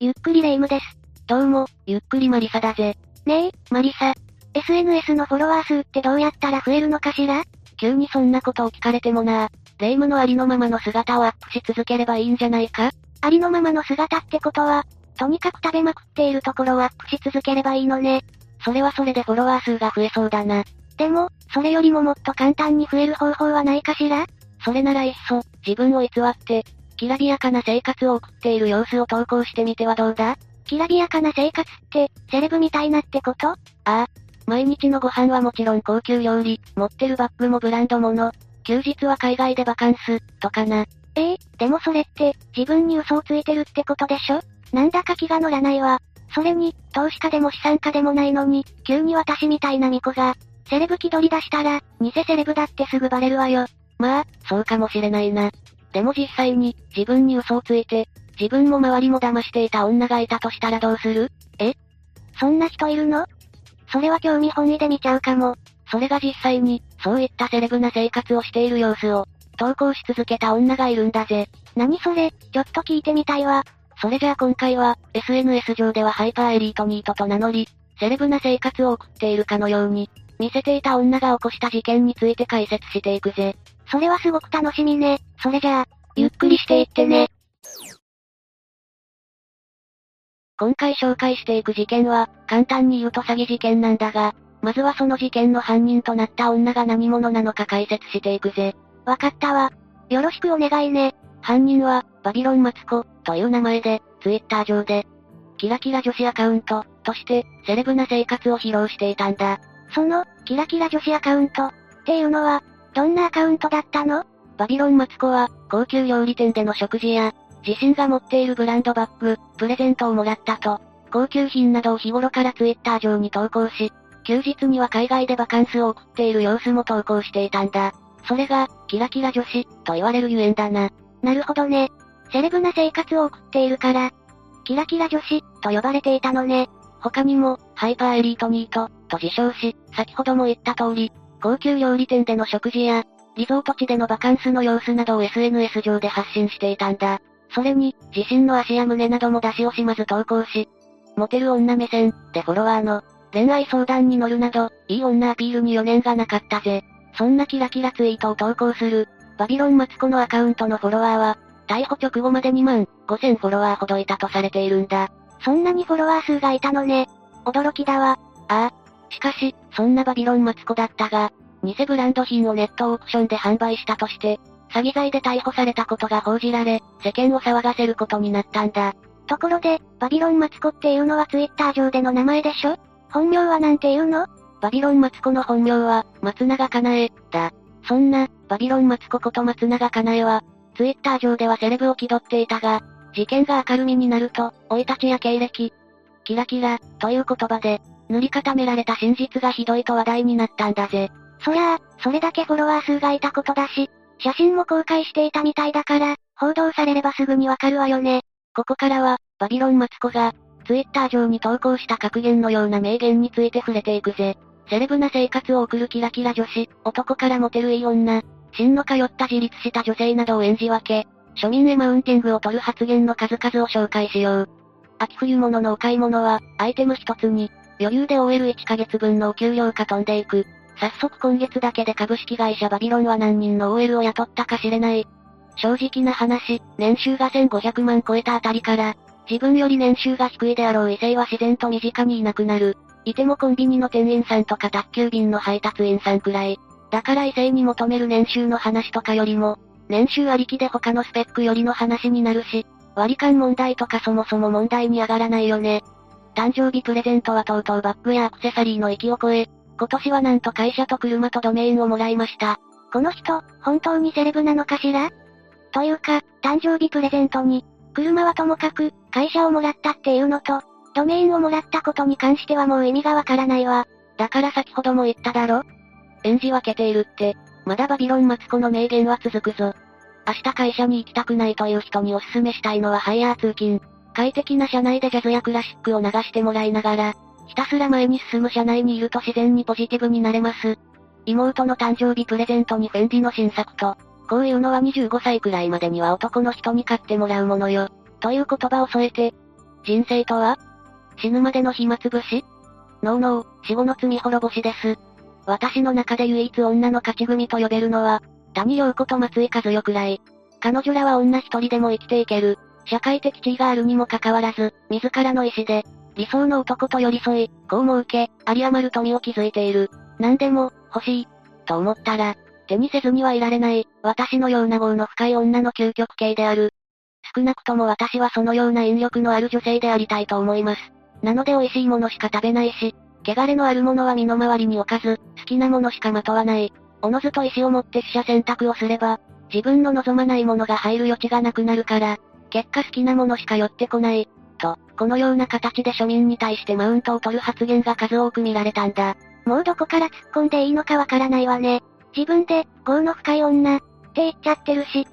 ゆっくりレ夢ムです。どうも、ゆっくりマリサだぜ。ねえ、マリサ。SNS のフォロワー数ってどうやったら増えるのかしら？急にそんなことを聞かれてもな。レ夢ムのありのままの姿をアップし続ければいいんじゃないか？ありのままの姿ってことは、とにかく食べまくっているところをアップし続ければいいのね。それはそれでフォロワー数が増えそうだな。でも、それよりももっと簡単に増える方法はないかしら？それならいっそ、自分を偽って、きらびやかな生活を送っている様子を投稿してみてはどうだ？きらびやかな生活って、セレブみたいなってこと？ああ。毎日のご飯はもちろん高級料理、持ってるバッグもブランド物。休日は海外でバカンス、とかな。ええー、でもそれって、自分に嘘をついてるってことでしょ？なんだか気が乗らないわ。それに、投資家でも資産家でもないのに、急に私みたいな巫女が、セレブ気取り出したら、偽セレブだってすぐバレるわよ。まあ、そうかもしれないな。でも実際に、自分に嘘をついて、自分も周りも騙していた女がいたとしたらどうする？え？そんな人いるの？それは興味本位で見ちゃうかも。それが実際に、そういったセレブな生活をしている様子を、投稿し続けた女がいるんだぜ。何それ、ちょっと聞いてみたいわ。それじゃあ今回は、SNS 上ではハイパーエリートニートと名乗り、セレブな生活を送っているかのように、見せていた女が起こした事件について解説していくぜ。それはすごく楽しみね。それじゃあ、ゆっくりしていってね。今回紹介していく事件は、簡単に言うと詐欺事件なんだが、まずはその事件の犯人となった女が何者なのか解説していくぜ。わかったわ。よろしくお願いね。犯人は、バビロンマツコ、という名前で、ツイッター上で、キラキラ女子アカウント、として、セレブな生活を披露していたんだ。その、キラキラ女子アカウント、っていうのは、どんなアカウントだったの？バビロンマツコは、高級料理店での食事や、自身が持っているブランドバッグ、プレゼントをもらったと、高級品などを日頃からツイッター上に投稿し、休日には海外でバカンスを送っている様子も投稿していたんだ。それが、キラキラ女子、と言われるゆえんだな。なるほどね。セレブな生活を送っているから、キラキラ女子、と呼ばれていたのね。他にも、ハイパーエリートニート、と自称し、先ほども言った通り、高級料理店での食事や、リゾート地でのバカンスの様子などを SNS 上で発信していたんだ。それに、自身の足や胸なども出し惜しまず投稿し、モテる女目線、でフォロワーの、恋愛相談に乗るなど、いい女アピールに余念がなかったぜ。そんなキラキラツイートを投稿する、バビロンマツコのアカウントのフォロワーは、逮捕直後まで2万5000フォロワーほどいたとされているんだ。そんなにフォロワー数がいたのね。驚きだわ。ああ。しかし、そんなバビロンマツコだったが、偽ブランド品をネットオークションで販売したとして、詐欺罪で逮捕されたことが報じられ、世間を騒がせることになったんだ。ところで、バビロンマツコっていうのはツイッター上での名前でしょ？本名はなんて言うの？バビロンマツコの本名は、松永かなえ、だ。そんな、バビロンマツコこと松永かなえは、ツイッター上ではセレブを気取っていたが、事件が明るみになると、生い立ちや経歴、キラキラ、という言葉で、塗り固められた真実がひどいと話題になったんだぜ。そりゃあ、それだけフォロワー数がいたことだし、写真も公開していたみたいだから、報道されればすぐにわかるわよね。ここからは、バビロンマツコが、ツイッター上に投稿した格言のような名言について触れていくぜ。セレブな生活を送るキラキラ女子、男からモテるいい女、真の通った自立した女性などを演じ分け、庶民へマウンティングを取る発言の数々を紹介しよう。秋冬物のお買い物は、アイテム一つに、余裕で OL1 ヶ月分のお給料が飛んでいく。早速今月だけで株式会社バビロンは何人の OL を雇ったか知れない。正直な話、年収が1500万超えたあたりから、自分より年収が低いであろう異性は自然と身近にいなくなる。いてもコンビニの店員さんとか宅急便の配達員さんくらい。だから異性に求める年収の話とかよりも、年収ありきで他のスペックよりの話になるし、割り勘問題とかそもそも問題に上がらないよね。誕生日プレゼントはとうとうバッグやアクセサリーの域を超え、今年はなんと会社と車とドメインをもらいました。この人、本当にセレブなのかしら？というか、誕生日プレゼントに、車はともかく、会社をもらったっていうのと、ドメインをもらったことに関してはもう意味がわからないわ。だから先ほども言っただろ演じ分けているって、まだバビロンマツコの名言は続くぞ。明日会社に行きたくないという人におすすめしたいのはハイヤー通勤。快適な車内でジャズやクラシックを流してもらいながら、ひたすら前に進む車内にいると自然にポジティブになれます。妹の誕生日プレゼントにフェンディの新作と、こういうのは25歳くらいまでには男の人に買ってもらうものよ。という言葉を添えて、人生とは死ぬまでの暇つぶしノーノー、死後の罪滅ぼしです。私の中で唯一女の勝ち組と呼べるのは、谷陽子と松井和代くらい。彼女らは女一人でも生きていける。社会的地位があるにもかかわらず、自らの意志で、理想の男と寄り添い、こうも受け、有り余る富を築いている。何でも、欲しい。と思ったら、手にせずにはいられない、私のような業の深い女の究極系である。少なくとも私はそのような引力のある女性でありたいと思います。なので美味しいものしか食べないし、汚れのあるものは身の回りに置かず、好きなものしかまとわない。おのずと意志を持って取捨選択をすれば、自分の望まないものが入る余地がなくなるから、結果好きなものしか寄ってこない。と、このような形で庶民に対してマウントを取る発言が数多く見られたんだ。もうどこから突っ込んでいいのかわからないわね。自分で、業の深い女、って言っちゃってるし。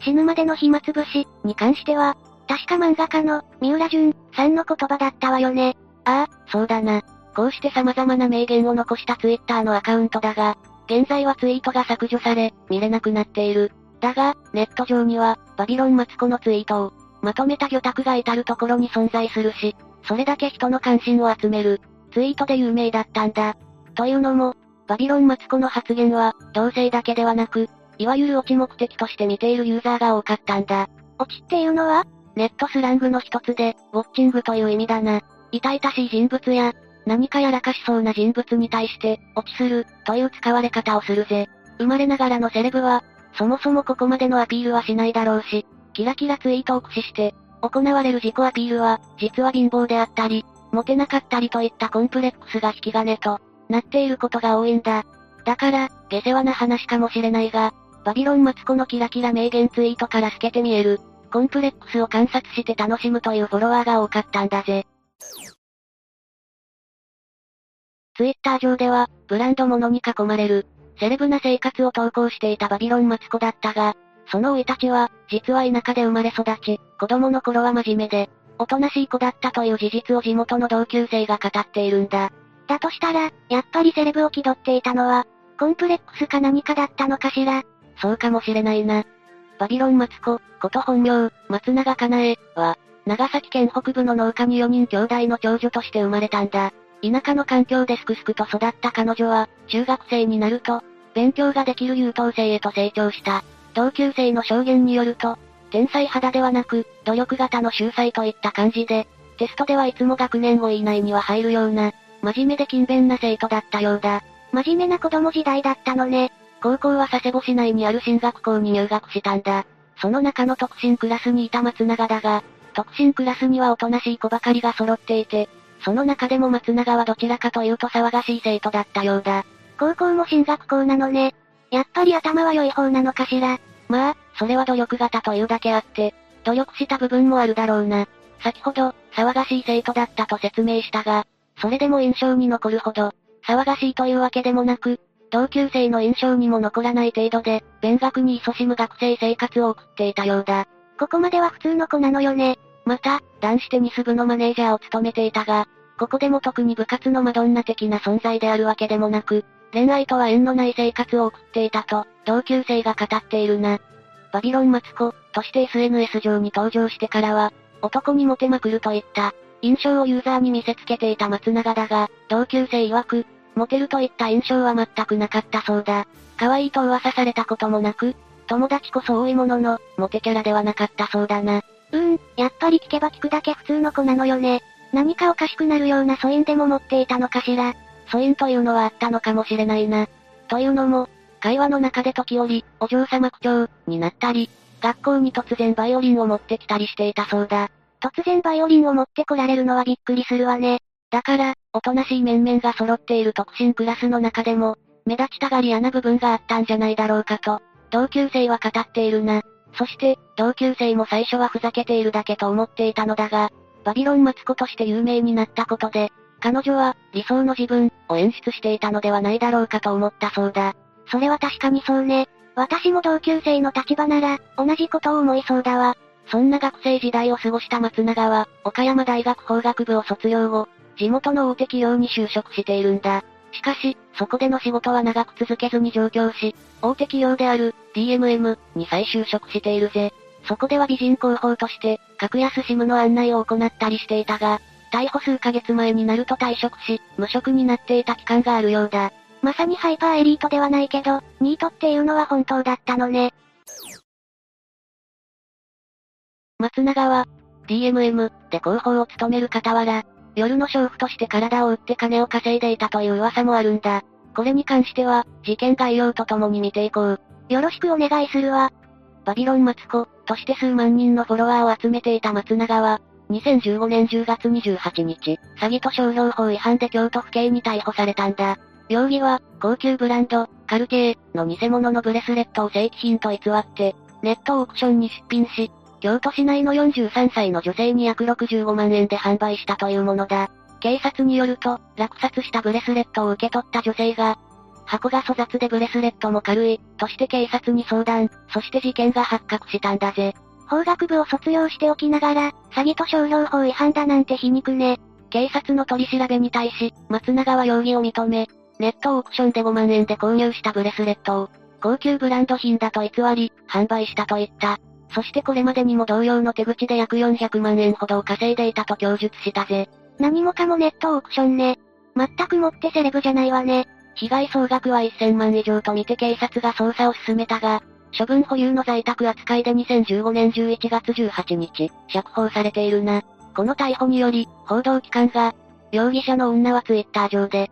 死ぬまでの暇つぶし、に関しては、確か漫画家の、三浦淳、さんの言葉だったわよね。ああ、そうだな。こうして様々な名言を残したツイッターのアカウントだが、現在はツイートが削除され、見れなくなっている。だが、ネット上には、バビロンマツコのツイートを、まとめた魚拓が至るところに存在するし、それだけ人の関心を集める、ツイートで有名だったんだ。というのも、バビロンマツコの発言は、同性だけではなく、いわゆるオチ目的として見ているユーザーが多かったんだ。オチっていうのはネットスラングの一つで、ウォッチングという意味だな。痛々しい人物や、何かやらかしそうな人物に対して、オチする、という使われ方をするぜ。生まれながらのセレブは、そもそもここまでのアピールはしないだろうし、キラキラツイートを駆使して、行われる自己アピールは、実は貧乏であったり、モテなかったりといったコンプレックスが引き金と、なっていることが多いんだ。だから、下世話な話かもしれないが、バビロンマツコのキラキラ名言ツイートから透けて見える、コンプレックスを観察して楽しむというフォロワーが多かったんだぜ。ツイッター上では、ブランド物に囲まれる、セレブな生活を投稿していたバビロンマツコだったが、その生い立ちは、実は田舎で生まれ育ち、子供の頃は真面目で、おとなしい子だったという事実を地元の同級生が語っているんだ。だとしたら、やっぱりセレブを気取っていたのは、コンプレックスか何かだったのかしら？そうかもしれないな。バビロンマツコ、こと本名、松永かなえ、は、長崎県北部の農家に4人兄弟の長女として生まれたんだ。田舎の環境ですくすくと育った彼女は、中学生になると、勉強ができる優等生へと成長した。同級生の証言によると、天才肌ではなく、努力型の秀才といった感じで、テストではいつも学年後以内には入るような、真面目で勤勉な生徒だったようだ。真面目な子供時代だったのね。高校は佐世保市内にある進学校に入学したんだ。その中の特進クラスにいた松永だが、特進クラスにはおとなしい子ばかりが揃っていて、その中でも松永はどちらかというと騒がしい生徒だったようだ。高校も進学校なのね。やっぱり頭は良い方なのかしら。まあ、それは努力型というだけあって、努力した部分もあるだろうな。先ほど、騒がしい生徒だったと説明したが、それでも印象に残るほど、騒がしいというわけでもなく、同級生の印象にも残らない程度で、勉学に勤しむ学生生活を送っていたようだ。ここまでは普通の子なのよね。また、男子テニス部のマネージャーを務めていたが、ここでも特に部活のマドンナ的な存在であるわけでもなく、恋愛とは縁のない生活を送っていたと、同級生が語っているな。バビロンマツコ、として SNS 上に登場してからは、男にモテまくるといった、印象をユーザーに見せつけていた松永だが、同級生曰く、モテるといった印象は全くなかったそうだ。可愛いと噂されたこともなく、友達こそ多いものの、モテキャラではなかったそうだな。うん、やっぱり聞けば聞くだけ普通の子なのよね。何かおかしくなるような素因でも持っていたのかしら。素因というのはあったのかもしれないな。というのも、会話の中で時折、お嬢様口調、になったり、学校に突然バイオリンを持ってきたりしていたそうだ。突然バイオリンを持ってこられるのはびっくりするわね。だから、おとなしい面々が揃っている特進クラスの中でも、目立ちたがり屋な部分があったんじゃないだろうかと、同級生は語っているな。そして、同級生も最初はふざけているだけと思っていたのだが、バビロンマツコとして有名になったことで、彼女は、理想の自分、を演出していたのではないだろうかと思ったそうだ。それは確かにそうね。私も同級生の立場なら、同じことを思いそうだわ。そんな学生時代を過ごした松永は、岡山大学法学部を卒業後、地元の大手企業に就職しているんだ。しかし、そこでの仕事は長く続けずに上京し、大手企業である DMM に再就職しているぜ。そこでは美人広報として、格安シムの案内を行ったりしていたが、逮捕数ヶ月前になると退職し、無職になっていた期間があるようだ。まさにハイパーエリートではないけど、ニートっていうのは本当だったのね。松永は、DMM で広報を務める傍ら、夜の娼婦として体を売って金を稼いでいたという噂もあるんだ。これに関しては、事件概要とともに見ていこう。よろしくお願いするわ。バビロンマツコ、として数万人のフォロワーを集めていた松永は、2015年10月28日、詐欺と商標法違反で京都府警に逮捕されたんだ。容疑は、高級ブランド、カルティエの偽物のブレスレットを正規品と偽って、ネットオークションに出品し、京都市内の43歳の女性に約65万円で販売したというものだ。警察によると、落札したブレスレットを受け取った女性が、箱が粗雑でブレスレットも軽い、として警察に相談、そして事件が発覚したんだぜ。法学部を卒業しておきながら、詐欺と商標法違反だなんて皮肉ね。警察の取り調べに対し、松永は容疑を認め、ネットオークションで5万円で購入したブレスレットを、高級ブランド品だと偽り、販売したと言った。そしてこれまでにも同様の手口で約400万円ほどを稼いでいたと供述したぜ。何もかもネットオークションね。全くもってセレブじゃないわね。被害総額は1000万以上と見て警察が捜査を進めたが、処分保有の在宅扱いで2015年11月18日、釈放されているな。この逮捕により、報道機関が、容疑者の女はツイッター上で、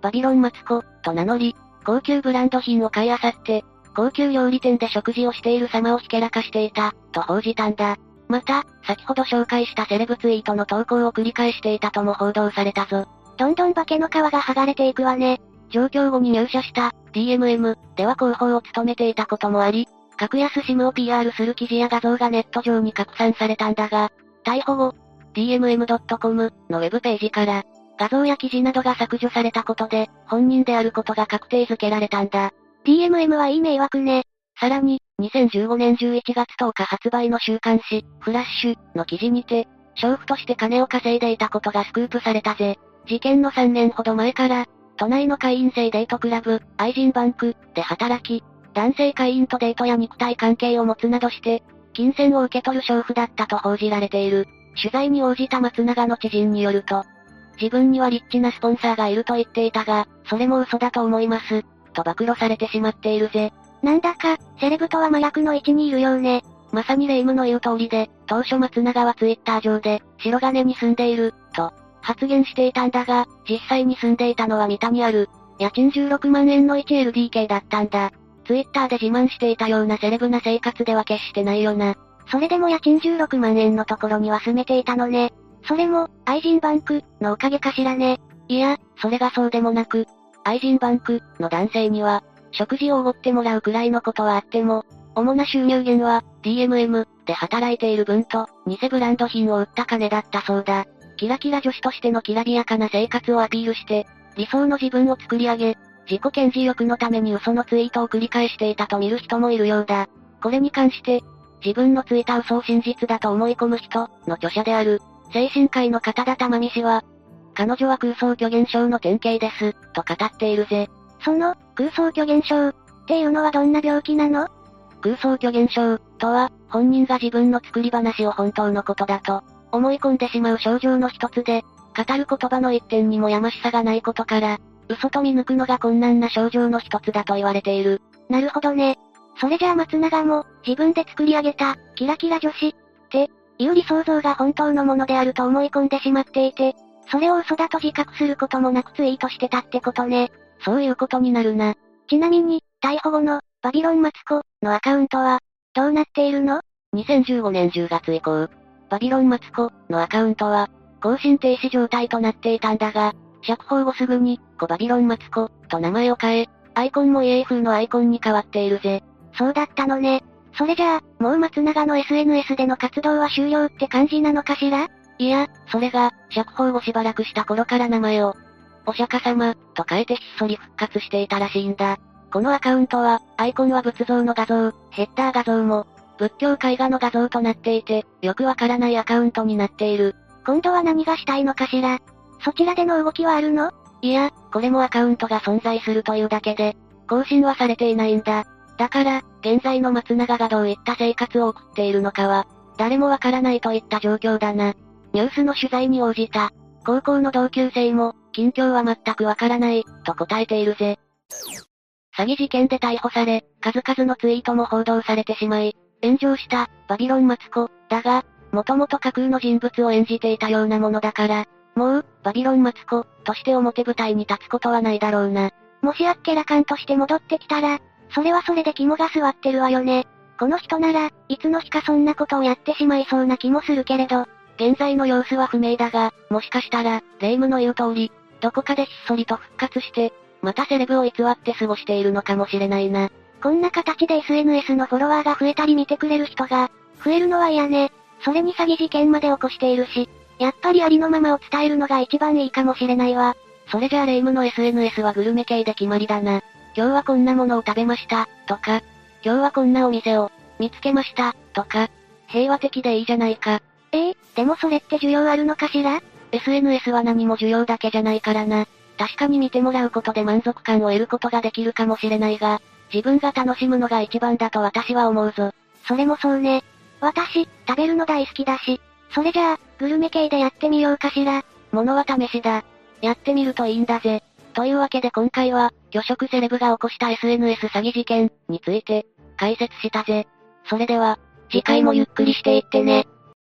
バビロンマツコ、と名乗り、高級ブランド品を買い漁って、高級料理店で食事をしている様をひけらかしていた、と報じたんだ。また、先ほど紹介したセレブツイートの投稿を繰り返していたとも報道されたぞ。どんどん化けの皮が剥がれていくわね。上京後に入社した DMM では広報を務めていたこともあり、格安 SIM を PR する記事や画像がネット上に拡散されたんだが、逮捕後、DMM.com のウェブページから、画像や記事などが削除されたことで、本人であることが確定づけられたんだ。DMM はいい迷惑ね。さらに、2015年11月10日発売の週刊誌、フラッシュの記事にて、娼婦として金を稼いでいたことがスクープされたぜ。事件の3年ほど前から、都内の会員制デートクラブ、愛人バンク、で働き、男性会員とデートや肉体関係を持つなどして、金銭を受け取る娼婦だったと報じられている。取材に応じた松永の知人によると、自分にはリッチなスポンサーがいると言っていたが、それも嘘だと思います。と暴露されてしまっているぜ。なんだか、セレブとは麻薬の位置にいるようね。まさに霊夢の言う通りで、当初松永はツイッター上で、白金に住んでいる、と、発言していたんだが、実際に住んでいたのは三田にある、家賃16万円の 1LDK だったんだ。ツイッターで自慢していたようなセレブな生活では決してないよな。それでも家賃16万円のところには住めていたのね。それも、愛人バンク、のおかげかしらね。いや、それがそうでもなく、愛人バンク、の男性には、食事をおごってもらうくらいのことはあっても、主な収入源は、DMM で働いている分と、偽ブランド品を売った金だったそうだ。キラキラ女子としてのきらびやかな生活をアピールして、理想の自分を作り上げ、自己顕示欲のために嘘のツイートを繰り返していたと見る人もいるようだ。これに関して、自分のついた嘘を真実だと思い込む人の著者である、精神科医の片田玉美氏は、彼女は空想虚言症の典型です、と語っているぜ。その、空想虚言症、っていうのはどんな病気なの？空想虚言症、とは、本人が自分の作り話を本当のことだと、思い込んでしまう症状の一つで、語る言葉の一点にもやましさがないことから、嘘と見抜くのが困難な症状の一つだと言われている。なるほどね。それじゃあ松永も、自分で作り上げた、キラキラ女子、って、いう理想像が本当のものであると思い込んでしまっていて、それを嘘だと自覚することもなくツイートしてたってことね。そういうことになるな。ちなみに、逮捕後の、バビロンマツコのアカウントは、どうなっているの ?2015 年10月以降、バビロンマツコのアカウントは、更新停止状態となっていたんだが、釈放後すぐに、コバビロンマツコと名前を変え、アイコンも EA 風のアイコンに変わっているぜ。そうだったのね。それじゃあ、もう松永の SNS での活動は終了って感じなのかしら？いや、それが、釈放後しばらくした頃から名前を、お釈迦様、と変えてひっそり復活していたらしいんだ。このアカウントは、アイコンは仏像の画像、ヘッダー画像も、仏教絵画の画像となっていて、よくわからないアカウントになっている。今度は何がしたいのかしら？そちらでの動きはあるの？いや、これもアカウントが存在するというだけで、更新はされていないんだ。だから、現在の松永がどういった生活を送っているのかは、誰もわからないといった状況だな。ニュースの取材に応じた。高校の同級生も、近況は全くわからない、と答えているぜ。詐欺事件で逮捕され、数々のツイートも報道されてしまい、炎上した、バビロンマツコ、だが、もともと架空の人物を演じていたようなものだから、もう、バビロンマツコ、として表舞台に立つことはないだろうな。もしあっけらかんとして戻ってきたら、それはそれで肝が据わってるわよね。この人なら、いつの日かそんなことをやってしまいそうな気もするけれど、現在の様子は不明だが、もしかしたら、霊夢の言う通り、どこかでひっそりと復活して、またセレブを偽って過ごしているのかもしれないな。こんな形で SNS のフォロワーが増えたり見てくれる人が、増えるのは嫌ね。それに詐欺事件まで起こしているし、やっぱりありのままを伝えるのが一番いいかもしれないわ。それじゃあ霊夢の SNS はグルメ系で決まりだな。今日はこんなものを食べました、とか、今日はこんなお店を、見つけました、とか、平和的でいいじゃないか。ええー、でもそれって需要あるのかしら ?SNS は何も需要だけじゃないからな。確かに見てもらうことで満足感を得ることができるかもしれないが、自分が楽しむのが一番だと私は思うぞ。それもそうね。私、食べるの大好きだし、それじゃあ、グルメ系でやってみようかしら。物は試しだ。やってみるといいんだぜ。というわけで今回は、魚食セレブが起こした SNS 詐欺事件について、解説したぜ。それでは、次回もゆっくりしていってね。